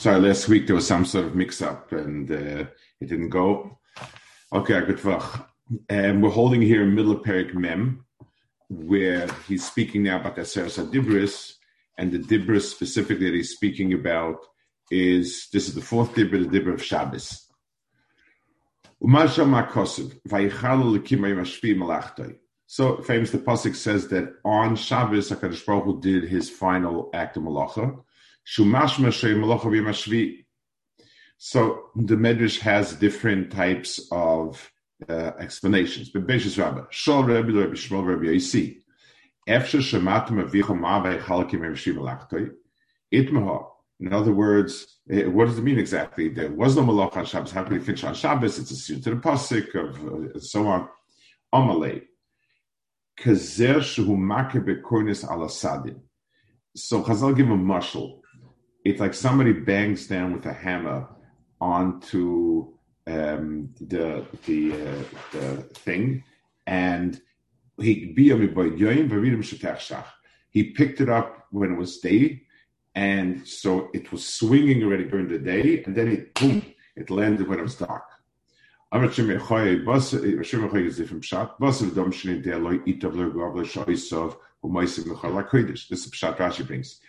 sorry, last week there was some sort of mix up and uh, it didn't go. Okay, good vach. Um, we're holding here in middle of Perek Mem, where he's speaking now about the Aseres Dibris, and the Dibris specifically that he's speaking about is this is the fourth Dibra, the Dibra of Shabbos. So famous the pasuk says that on Shabbos Hakadosh Baruch Hu did his final act of malacha. So the Medrash has different types of uh, explanations. But Beishis Rabba, Shol Rebbe Rebbe Shmuel Rebbe Yisi. Efshe shematim. Itmaha. In other words, eh, what does it mean exactly? There was no malach on Shabbos. How could he finish on Shabbos? It's a suit to the pasuk of uh, so on. Amalei. Kazer shehu makeh bekornis ala sadin. So Chazal give a mushal. It's like somebody bangs down with a hammer onto um, the the uh, the thing, and he he picked it up when it was day, and so it was swinging already during the day, and then it boom, it landed when it was dark. This is Pshat Rashi brings.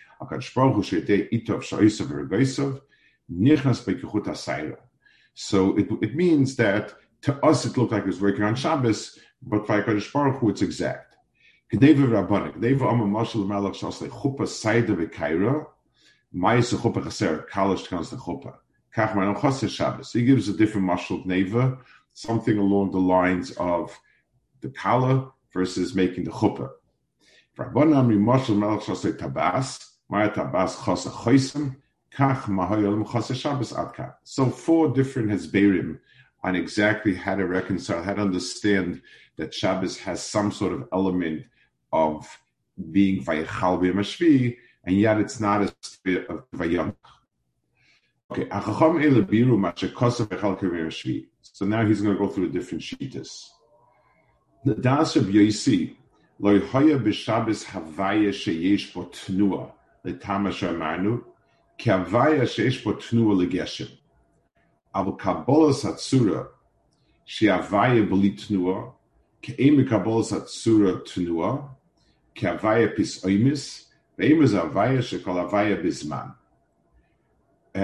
So it, it means that to us it looked like it was working on Shabbos, but for HaKadosh Baruch Hu it's exact. Kedeva Rabbanik, Kedeva Amma Mashal Malach Shasle Chuppah Saida V'kaira, Mayis Chuppah Chaser, Kalish Tkanos the Chuppah. Kach Manon Chaser Shabbos. He gives a different Mashal Neva, something along the lines of the Kala versus making the Chuppah. Rabbanim Amri Mashal Malach Shasle Tabas, so four different Hezberim on exactly how to reconcile, how to understand that Shabbos has some sort of element of being Vayechal Mashvi, and yet it's not a spirit of Vayam. Okay, so now he's going to go through the different shitas. The Das of Yosi, Loy Hoya b'Shabbos Havaya sheyesh bo tnua. לתמה שאמרנו, כי הוויה שיש בו תנועה לגשם. אבל קבולס הצורה, שהוויה בלי תנועה, כאין מקבולס הצורה תנועה, כהוויה פסאוימיס, ואימא זה הוויה שכל הוויה בזמן. Um,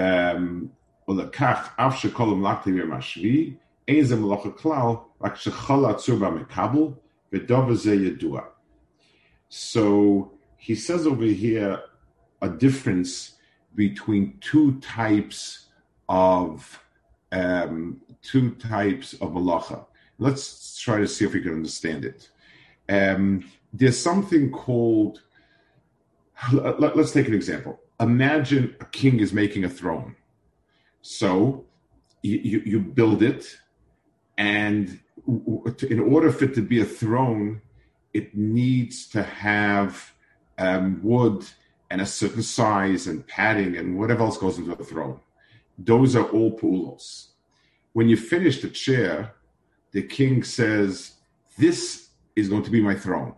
ולקח אף שכל המלאכתי מהשביעי, אין זה מלאכה כלל, רק שכל עצור במקבל, ודובר זה ידוע. so he says over here, a difference between two types of um, two types of malacha. Let's try to see if we can understand it. Um, there's something called. Let, us take an example. Imagine a king is making a throne. So you, you, you build it, and in order for it to be a throne, it needs to have um, wood and a certain size and padding and whatever else goes into a throne. Those are all pulos. When you finish the chair, the king says, This is going to be my throne.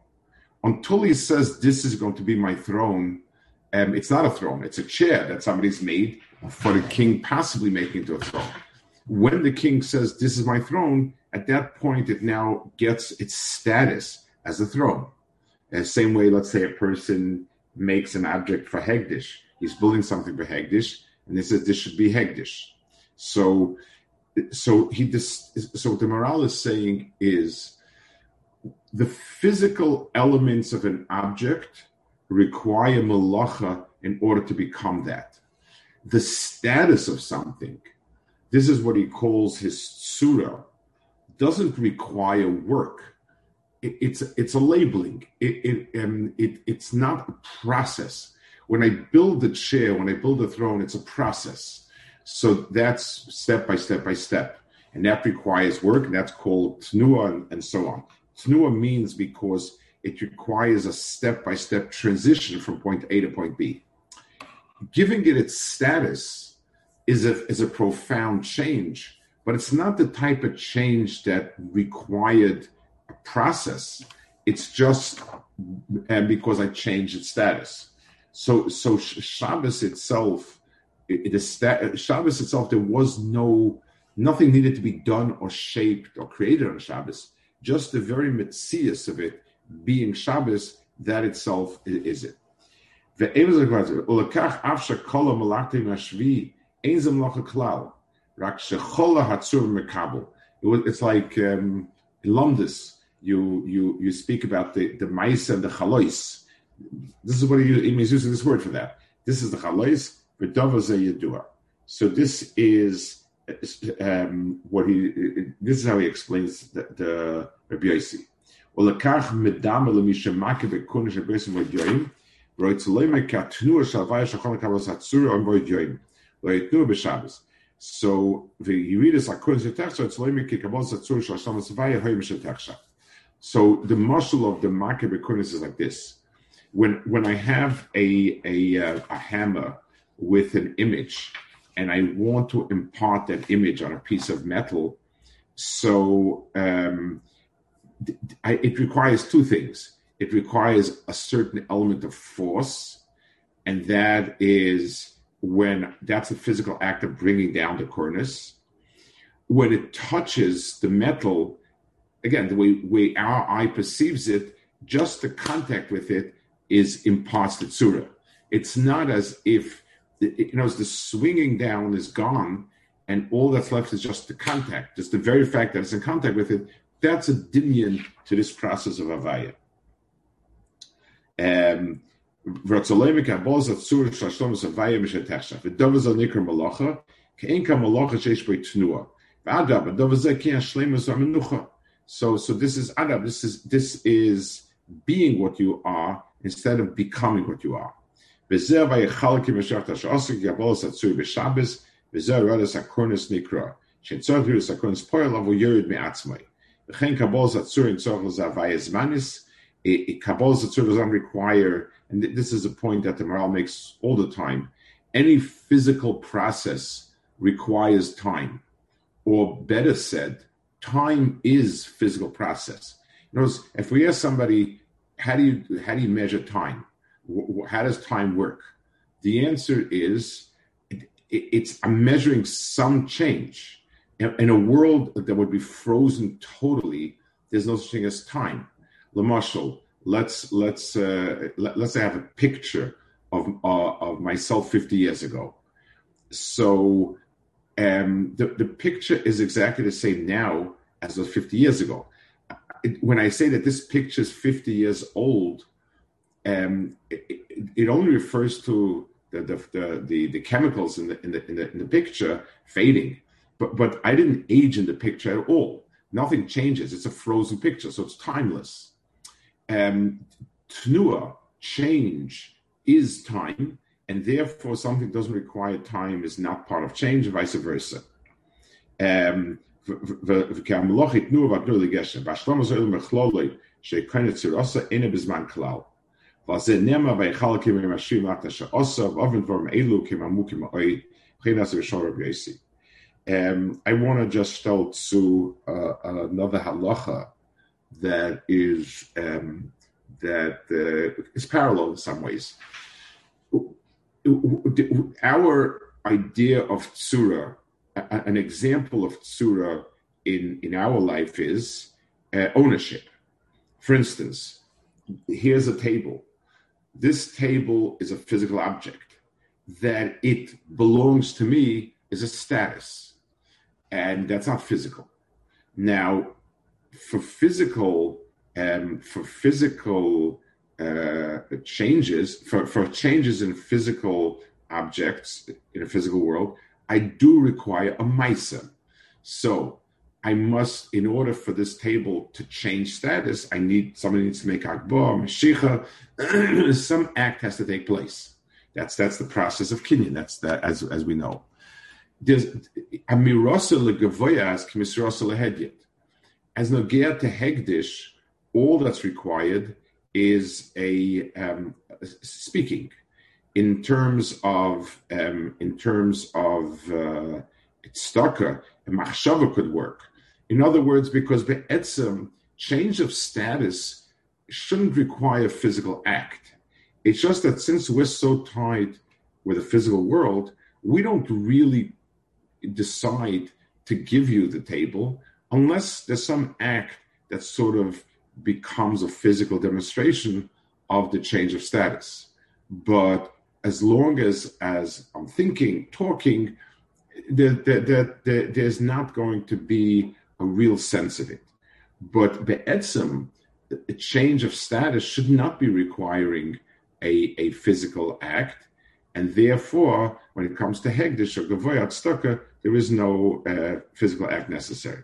Until he says, This is going to be my throne, um, it's not a throne, it's a chair that somebody's made for the king possibly making into a throne. When the king says, This is my throne, at that point it now gets its status as a throne. The same way, let's say a person makes an object for Hegdish. He's building something for Hegdish, and he says this should be Hegdish. So, so he dis, so what the Maharal is saying is the physical elements of an object require malacha in order to become that. The status of something, this is what he calls his surah, doesn't require work it, it's it's a labeling. It, it, um, it it's not a process. When I build the chair, when I build the throne, it's a process. So that's step by step by step. And that requires work, and that's called tnua and, and so on. Tnua means because it requires a step by step transition from point A to point B. Giving it its status is a, is a profound change, but it's not the type of change that required a process. It's just and because I changed its status. So, so Shabbos itself, the sta- Shabbos itself, there was no nothing needed to be done or shaped or created on Shabbos. Just the very mitzias of it being Shabbos, that itself is it. It's like um, Lomdus, you you you speak about the the mice and the chalois. This is what he, he's using this word for that. This is the chalois yedua. So this is um, what he. This is how he explains the, the Rabbi Yossi. ולקח מדם למי שמכה בקונש הבסם וידיועים, רויצלוימה כתנוע של הוויה שכל לקבלת הצורה או וידיועים, לא יתנוע בשבס. So the you read Yiridis Akunis Etechsha, it's Loimi Kikabos Atzur Shlashtam Asavaya Hoimish Etechsha. So the muscle of the market Akunis is like this. When, when I have a, a, uh, a hammer with an image and I want to impart that image on a piece of metal, so um, I, it requires two things. It requires a certain element of force, and that is when that's a physical act of bringing down the cornice. When it touches the metal, again, the way, way our eye perceives it, just the contact with it is imparts tzura. It's not as if, you know, as the swinging down is gone and all that's left is just the contact. Just the very fact that it's in contact with it, that's a dimion to this process of Avaya. Um, so, so this is adab. This is this is being what you are instead of becoming what you are. Bezer doesn't require and this is a point that the Maharal makes all the time, any physical process requires time. Or better said, time is physical process. In if we ask somebody, how do you how do you measure time? How does time work? The answer is it, it's I'm measuring some change. In a world that would be frozen totally, there's no such thing as time. Lamashal, let's let's uh, let, us have a picture of uh, of myself 50 years ago. So um, the the picture is exactly the same now as was 50 years ago. It, when I say that this picture is 50 years old, um, it, it, only refers to the the, the, the, the chemicals in the, in the, in the in the picture fading, but but I didn't age in the picture at all. Nothing changes. It's a frozen picture, so it's timeless um, tnua, change, is time, and therefore something doesn't require time is not part of change, and vice versa. Um, Um I want to just tell to uh, another halacha that is um, that uh, is parallel in some ways. Our idea of tsura an example of tsura in, in our life is uh, ownership. For instance, here's a table. This table is a physical object. That it belongs to me is a status, and that's not physical. Now, for physical, um, for physical uh, changes, for, for changes in physical objects in a physical world, I do require a Misa. So I must, in order for this table to change status, I need somebody needs to make Akbar, Mashiach, some act has to take place. That's that's the process of kinyan. That's that as as we know. There's amirasa k'misrasa lehedyet. As nogea to hegdish, all that's required is a um, speaking in terms of um, in terms of uh, tzedakah, machshava could work. In other words, because be'etzem change of status shouldn't require physical act. It's just that since we're so tied with the physical world, we don't really decide to give you the table unless there's some act that sort of becomes a physical demonstration of the change of status. But as long as as I'm thinking, talking, there, there, there, there's not going to be a real sense of it. But be'etzem, a change of status should not be requiring a, a physical act, and therefore, when it comes to hegdish or gavoyat stucker, there is no uh, physical act necessary.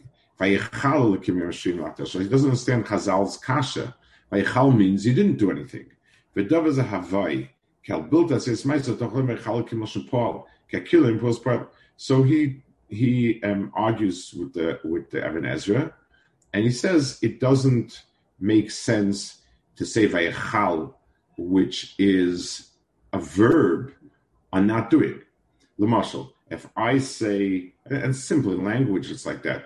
So he doesn't understand Chazal's kasha. Vayichal means he didn't do anything. V'dav is a havai. Vayichal So he he um, argues with the with the Ibn Ezra and he says it doesn't make sense to say vayachal, which is a verb, on not doing. Lamashal, if I say, and simple in language, it's like that.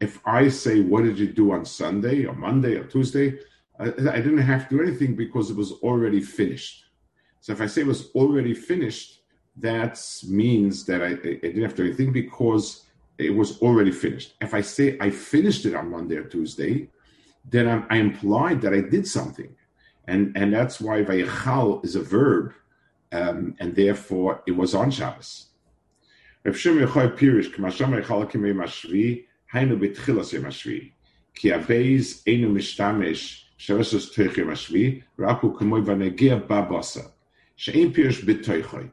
If I say, What did you do on Sunday or Monday or Tuesday? I, I didn't have to do anything because it was already finished. So if I say it was already finished, that means that I, I didn't have to do anything because it was already finished. If I say I finished it on Monday or Tuesday, then I'm, I implied that I did something, and and that's why vayichal is a verb, um, and therefore it was on Shabbos. Hainu betchilas mashvi ki enu mishtamesh shevesos toiche mashvi raku k'moi vanegea babasa she'en Pirish b'toichoi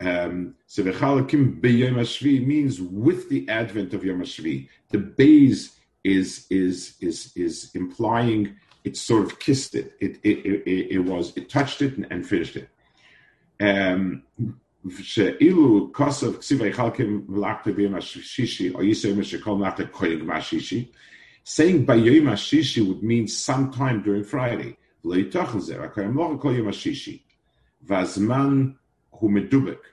um, so v'chalakim b'yom hashvi means with the advent of Yom Hashvi. The base is is is is implying it sort of kissed it. It it, it, it was it touched it and, and finished it. Um, שאילו כוסף כסיב היחלקים ולקת ביום השישי, או יסוים שכל נחת קודם מהשישי, saying by יום השישי would mean sometime during Friday. לא יתוכן זה, רק המלאכה כל יום השישי. והזמן הוא מדובק.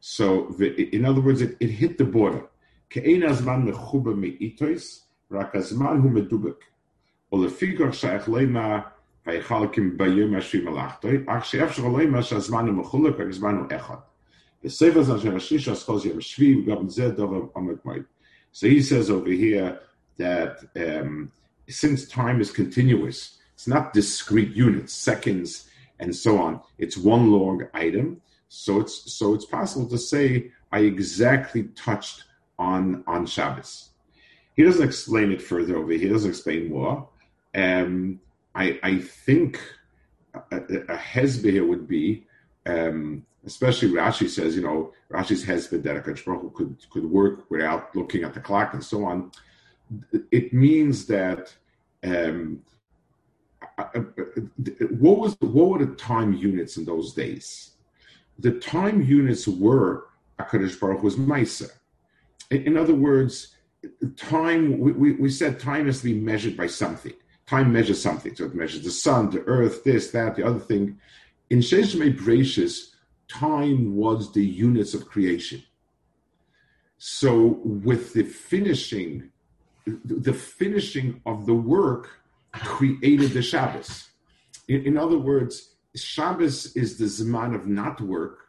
So, the, in other words, it, it hit the border. כאין הזמן מחובר מאיתויס, רק הזמן הוא מדובק. ולפיכך שייך לימה ויחלקים ביום השביעי מלאכתוי, אך שאפשר לימה שהזמן הוא מחולק, רק הזמן הוא אחד. בספר הזה של השישי, אז כל זה יום השביעי, וגם זה דבר עומד מועד. So he says over here that um, since time is continuous, it's not discrete units, seconds, and so on. It's one long item. So it's so it's possible to say I exactly touched on on Shabbos. He doesn't explain it further over here. He doesn't explain more. Um, I I think a, a hezbollah here would be, um, especially Rashi says, you know, Rashi's hezbollah that a could could work without looking at the clock and so on. It means that um, what was what were the time units in those days? The time units were Hakadosh Baruch was Maisa. In, other words, time we, we, said time has to be measured by something. Time measures something, so it measures the sun, the earth, this, that, the other thing. In Sheshme Bereshis, time was the units of creation. So with the finishing, the finishing of the work created the Shabbos. In, in, other words, Shabbos is the Zman of not work.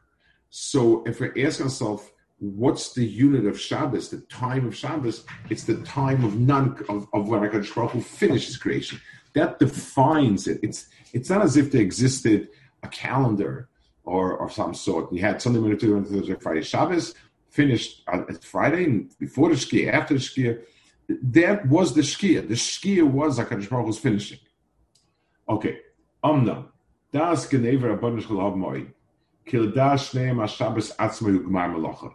So if we ask ourselves, what's the unit of Shabbos, the time of Shabbos? It's the time of none of, of when HaKadosh Baruch Hu finishes creation. that defines it. It's it's not as if there existed a calendar or or some sort. You had Sunday, Monday, Tuesday, Thursday, Friday, Shabbos, finished on Friday, before the Shkia, after the Shkia. That was the Shkia. The Shkia was HaKadosh Baruch was finishing. Okay. Omnam. Das Genever Abonish Gelav Moi. Kil Das Shneim HaShabbos Atzma Yugmar Melacha.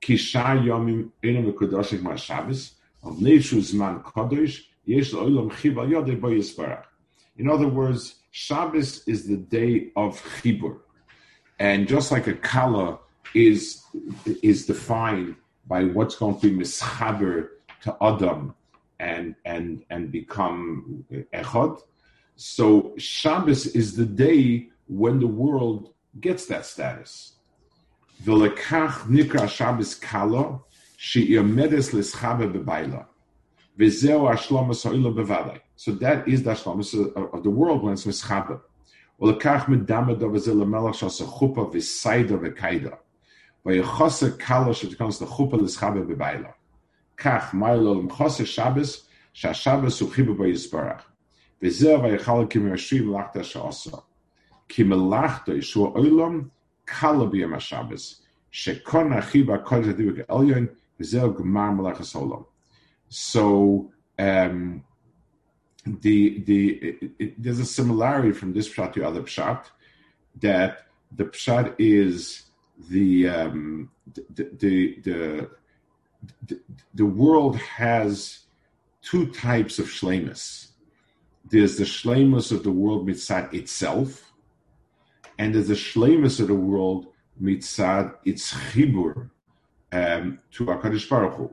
bo yizbarach. Ki shar yomim ma Shabbos, zman yesh yodei bo. In other words, Shabbos is the day of chibur. And just like a kala is is defined by what's going to be mischaber to Adam and and and become echad, so Shabbos is the day when the world gets that status. V'lekach nikra Shabbos kalo she'yomedes l'schabe bebayla. V'zeu ha'shlomas ha'ila bevadai. So that is the shlomas of the world when it's mischabe. V'lekach medama dovazel l'melach shasa chupa v'saida v'kaida. V'yachose kalo she'tikons l'chupa l'schabe bebayla. Kach ma'ilo l'mchose Shabbos she'ashabbos u'chibu b'yisparach. V'zeu v'yachalakim yashri melachta she'asa. Ki melachta yishua oilam shekona chiba kol zedivik elyon. So, um, the, the, it, it, there's a similarity from this pshat to other pshat, that the pshat is the, um, the, the, the, the, world has two types of shlemus. There's the shlemus of the world mitzad itself, and there's the shlemus of the world mitzad its chibur um, to Hakadosh Baruch Hu.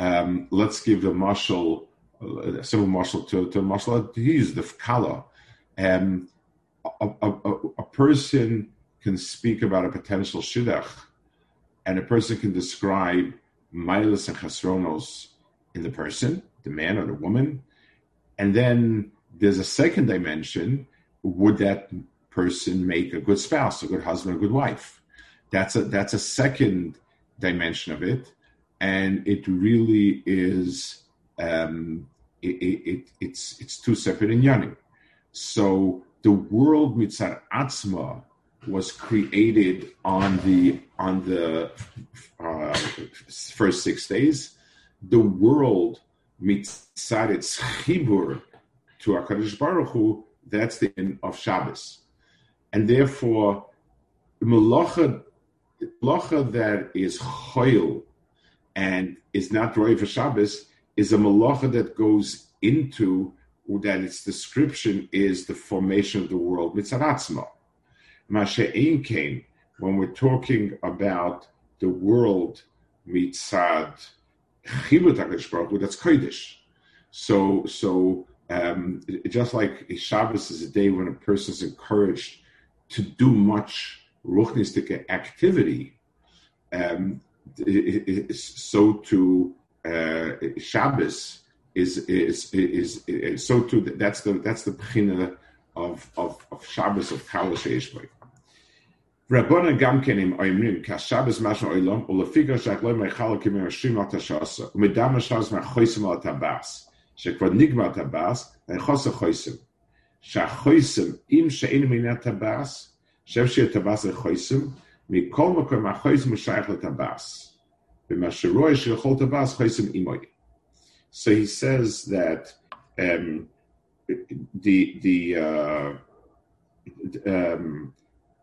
Um, let's give the marshal a civil marshal to, to marshal he's the kala. Um, a, a, a, person can speak about a potential shidduch, and a person can describe milas and chasronos in the person, the man or the woman, and then there's a second dimension. Would that person make a good spouse, a good husband, a good wife? That's a that's a second dimension of it, and it really is um, it, it, it's it's two separate inyanim. So the world mitzar atzma was created on the on the uh, first six days. The world mitzar its chibur to Hakadosh Baruch Hu. That's the end of Shabbos, and therefore malacha that is choil and is not roy for Shabbos is a malacha that goes into that its description is the formation of the world mitzaratzma. Mashe'in came when we're talking about the world mitzad chibut that's kodesh. So so um, just like Shabbos is a day when a person is encouraged to do much ruchnistic activity, um, so to uh, Shabbos is, is is, is so too. That's the that's the pchina of of of Shabbos of Kala Sheishboy. Rabbana Gamken im Oimrim ka Shabbos mashma oilam ulefiga shak lo mechal kim yashim al tashasa umedam Shabbos ma choisim al tabas shekvar nigma tabas vechosa choisim שהחויסם, אם שאין מיני טבס, חושב שיהיה טבס לחויסם, מכל מקום החויסם הוא שייך לטבס. ומה שרואה שלכל טבס חויסם אימוי. So he says that um, the the uh, um,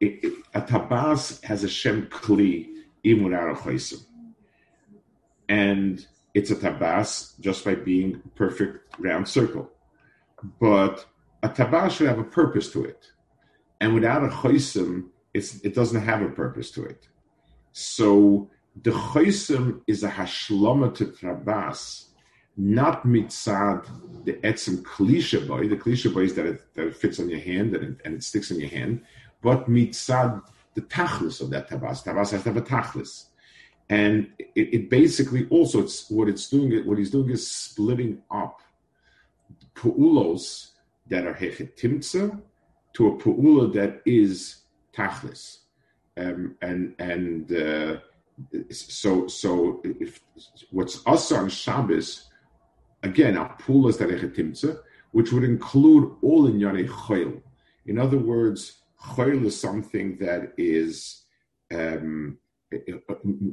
it, it, a tabas has a shem kli imun and it's a tabas just by being a perfect round circle. But a tabas should have a purpose to it, and without a choisim, it doesn't have a purpose to it. So the choisim is a hashlama to tabas not mitzad the etzim klisha boy, the klisha boy is that it, that it fits on your hand and it, and it sticks in your hand, but mitzad the tachlis of that tabas. Tabas has to have a tachlis. And it, it, basically also it's what it's doing what he's doing is splitting up pu'ulos that are hechetimtza to a pu'ula that is tachlis. Um, and and uh, so so if what's us on Shabbos again are pulas that are which would include all in yane choil. In other words, choil is something that is um,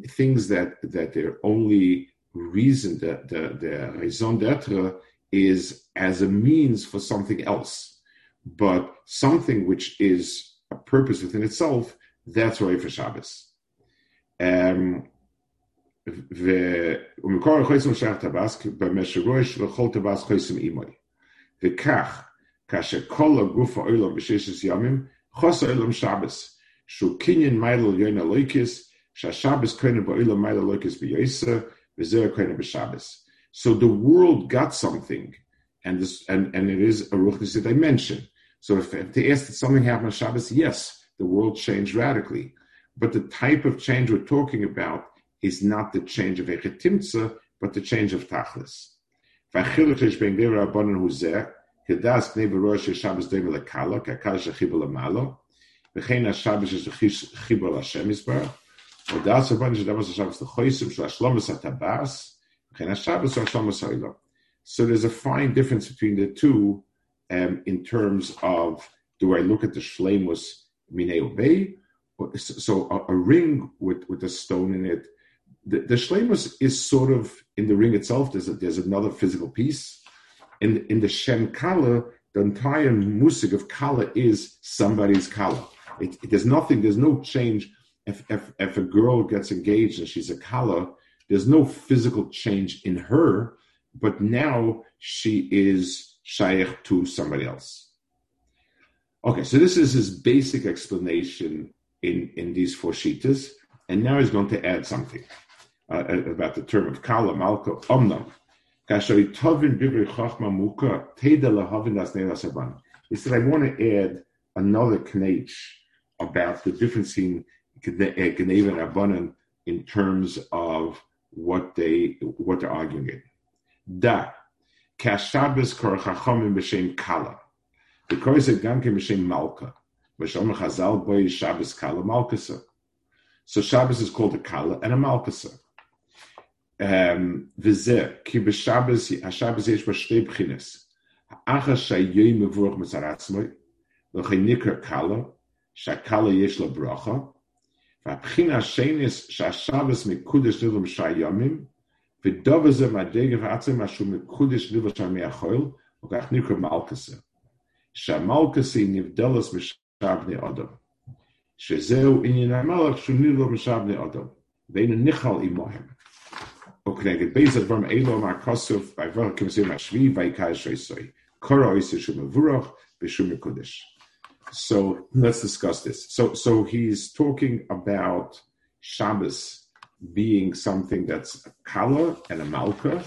things that that their only reason that the the raison d'être is as a means for something else, but something which is a purpose within itself. That's why for Shabbos. Um, ומקור החויסם שייך טבס במשך ראש לכל טבס חויסם אימוי. וכך, כאשר כל הגוף העולם בששת ימים, חוס העולם שבס, שהוא קניין מייל יוין הלויקס, שהשבס קוין בעולם מייל הלויקס בייסר, וזה הקוין בשבס. So the world got something, and this, and, and it is a ruchnis dimension. So if, if they ask that something happened on Shabbos, yes, the world changed radically. But the type of change we're talking about is not the change of Echetimtza, but the change of Tachlis. והחילוק בין גבר הבונן הוא זה, כדס פני בראש של שבס דומה לקלה, כקל שחיבר למעלה, וכן השבס יש חיבר להשם יסברך, ודס הבונן שדמוס השבס לחויסים של השלומס הטבס, Okay, now Shabbos So there's a fine difference between the two um, in terms of do I look at the Shlemus Minei Obey? So a, a, ring with, with a stone in it. The, the Shlemus is sort of in the ring itself, there's, a, there's another physical piece. In, in the Shem Kala, the entire musik of Kala is somebody's Kala. It, it, there's nothing, there's no change. If, if, if a girl gets engaged and she's a Kala, there's no physical change in her, but now she is shaykh to somebody else. Okay, so this is his basic explanation in in these four shitas, and now he's going to add something uh, about the term of kala malka omnam. He said, I want to add another knech about the difference in Gneva and Abanan in terms of what they what they're arguing in? Da kashabes kor chachamim b'shem kala. Because it gamke b'shem malka. B'shem chazal boy Shabbos kala malkasa. So Shabbos is called a kala and a malkasa. Um, v'zeh ki b'Shabbos Hashabbos yesh b'shtei b'chines. Ha'achar shayyim mevuach mitzaratzmoy. L'chei nikra kala. Shakala yesh la bracha. ברכה, והבחינה השנס שהשבס מקודש נבלם שעה ימים, ודובר זה מהדגל העצם משהו מקודש נבלם שעה מהחול, וכך נקרא מלכסה. שהמלכסה נבדלס משעה בני אדם. שזהו עניין המלך שהוא נבלם משעה בני אדם. ואינו ניחל עמהם. וכנגד בייס הדברים אלו אמר כוסף, בעבר כמסוים השביעי, ויקרא שויסוי. קורא איסר שהוא מבורך, בשום מקודש. So let's discuss this. So, so he's talking about Shabbos being something that's a kala and a malka,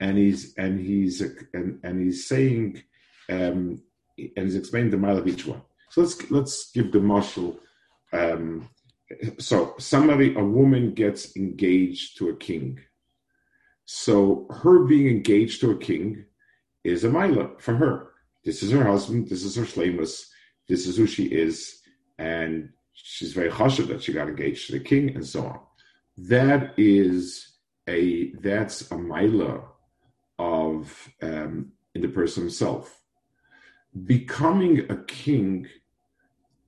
and he's and he's and, and he's saying, um, and he's explaining the mile of each one. So let's let's give the marshal. Um, so somebody, a woman gets engaged to a king, so her being engaged to a king is a mila for her. This is her husband. This is her shlemus. This is who she is, and she's very chashav that she got engaged to the king, and so on. That is a that's a mila of um, in the person himself. Becoming a king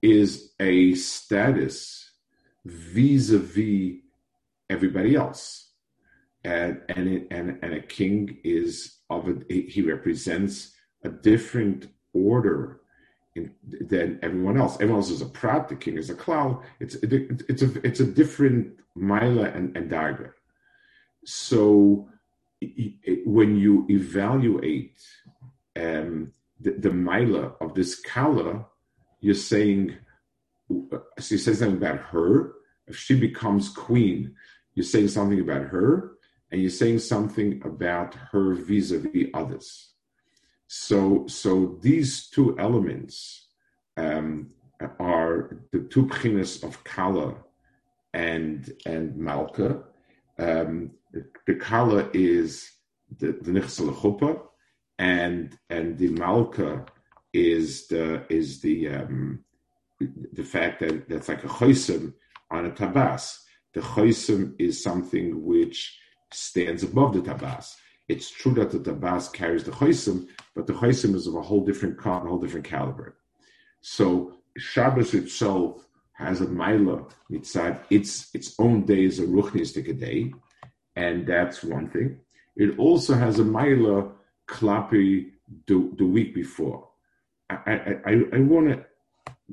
is a status vis-a-vis everybody else and and it, and and a king is of a he represents a different order than everyone else. Everyone else is a prat. The king is a cloud. It's it, it's a it's a different mila and, and dagger. So when you evaluate um, the, the mila of this kala, you're saying. she says something about her. If she becomes queen, you're saying something about her and you're saying something about her vis-a-vis others. So, so these two elements um, are the two pchinas of kala and and malka. Um, the, kala is the, the nichsel and and the malka is the is the um, the fact that that's like a chosim on a tabas. The chosim is something which stands above the tabas. It's true that the tabas carries the chosim, but the chosim is of a whole different kind, a whole different caliber. So Shabbos itself has a maila mitzad. Its its own day is a ruchnistic day, and that's one thing. It also has a maila klapi the, the week before. I, I, I want to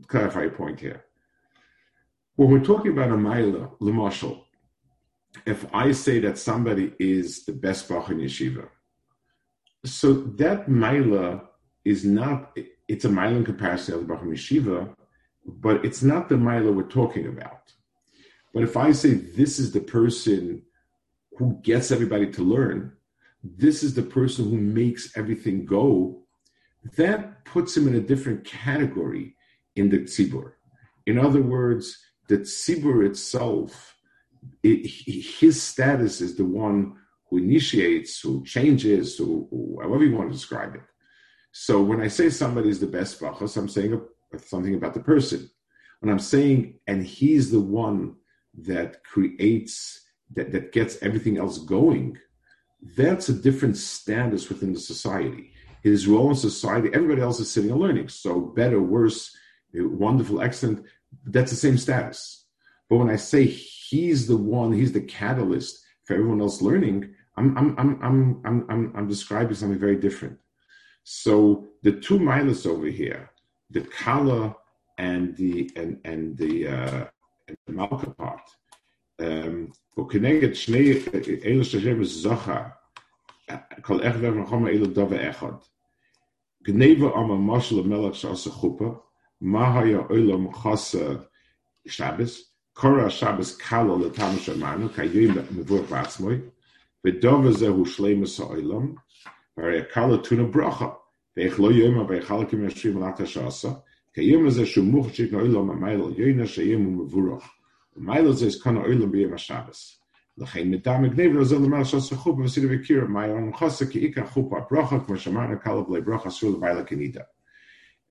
clarify a point here. When we're talking about a maila, lemashal, if I say that somebody is the best bach in yeshiva, so that maila is not, it's a maila in comparison to the bach in yeshiva, but it's not the maila we're talking about. But if I say this is the person who gets everybody to learn, this is the person who makes everything go, that puts him in a different category in the tzibur. In other words, the tzibur itself, his status is the one who initiates, who changes, who, who, however you want to describe it. So when I say somebody is the best bachas, I'm saying something about the person. When I'm saying, and he's the one that creates, that, that gets everything else going, that's a different status within the society. His role in society, everybody else is sitting and learning. So better, worse, wonderful, excellent, that's the same status. But when I say he's the one, he's the catalyst for everyone else learning, I'm I'm I'm I'm I'm I'm, I'm describing something very different. So the two milas over here, the kala and the and and the uh, and the malka part. Um, קורא שבס קלו לטעם שמענו, כיום מבורך בעצמוי, ודובר זהו שלמס העולם, והרי הקלו תונה ברכה, ואיך לא יום אבל חלקים ישרים מלאכת שעשה, כיום הזה שהוא מוחשיק העולם המייל, יוינה שיום הוא מבורך. Milo says kana oilam b'yem Shabbos. L'chein midam ignev lo zel l'mal shas chupa v'sida v'kira my own chasa ki ika chupa bracha k'ma shamana kalav le bracha sur l'vayla kenida.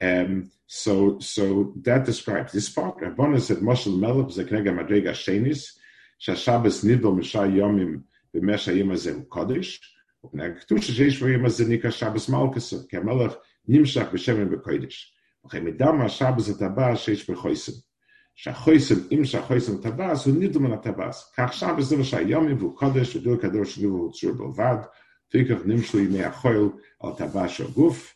Um, so, so that describes this part. Rabbanah said, Moshel Melech zeknega madrega shenis, shashabes nidol misha yomim b'mesha yom hazeh kodesh, וכתושה שיש בו יום הזה נקרא שבס מלכסו, כי המלך נמשך בשמן בקודש. וכן מדם השבס הטבע שיש בחויסם. שהחויסם, אם שהחויסם טבעס, הוא נידו מן הטבעס. כך שם בזמן שהיומים והוא קודש, ודור קדוש ניבו הוא צור בלבד, תיקח נמשלו ימי החויל על טבע של גוף,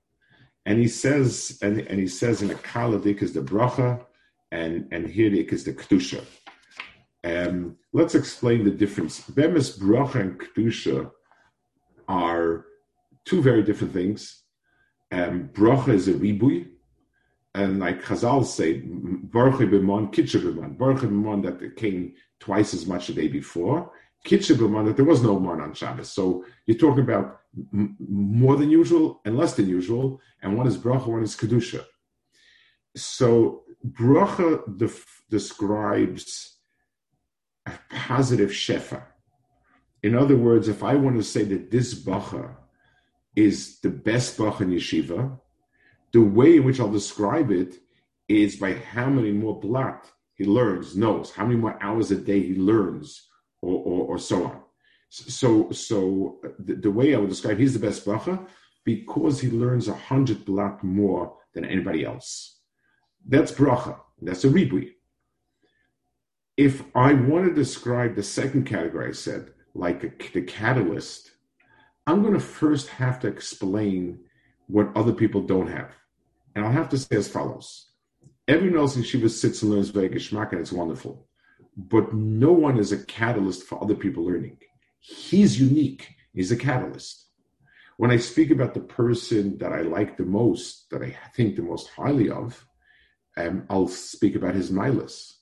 And he says, and, and he says in a kaladik is the bracha, and and here is the kedusha. Um, let's explain the difference. Bemis bracha and kedusha are two very different things. Um, bracha is a ribui, and like Chazal say, Baruch b'mon, kitcha b'mon, Baruch b'mon that came twice as much the day before. Kitcha b'mon that there was no mon on Shabbos. So you're talking about m- more than usual and less than usual, and one is bracha, one is kedusha. So bracha def- describes a positive shefa. In other words, if I want to say that this bracha is the best bracha in yeshiva, the way in which I'll describe it is by how many more blat he learns, knows, how many more hours a day he learns, or, or, or so on. So, so uh, the, the, way I would describe he's the best bracha because he learns a hundred blat more than anybody else. That's bracha. That's a ribui. If I want to describe the second category, I said, like a, the catalyst, I'm going to first have to explain what other people don't have. And I'll have to say as follows. Everyone else in Shiva sits and learns very Geschmack, and it's wonderful. But no one is a catalyst for other people learning. He's unique. He's a catalyst. When I speak about the person that I like the most, that I think the most highly of, um, I'll speak about his milas.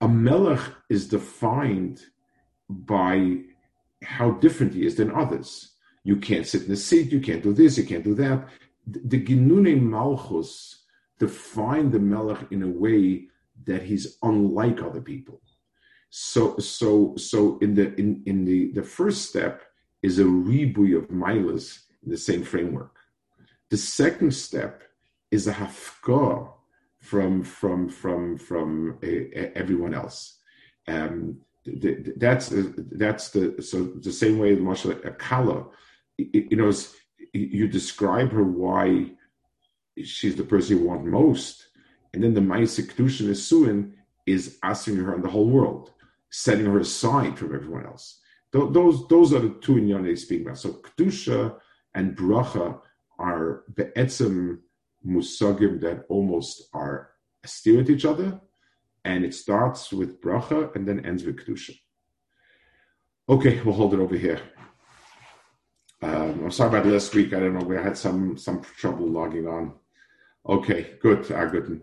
A melech is defined by how different he is than others. You can't sit in the seat, you can't do this, you can't do that. The Ginune Malchus define the melech in a way that he's unlike other people. So, so, so in the in, in the the first step is a ribui of milas in the same framework. The second step is a hafkah from from from from everyone else. Um, that's that's the so the same way Masha Akala, you know, you describe her why she's the person you want most, and then the Ma'aseh Kedushin Esuin is asking her on the whole world, setting her aside from everyone else. Those those are the two in they speak about. So Kedusha and Bracha are be'etzem musagim that almost are steer at each other, and it starts with bracha and then ends with kedusha. Okay, we'll hold it over here. Um, I'm sorry about last week. I don't know. We had some some trouble logging on. Okay, good. Ah, good.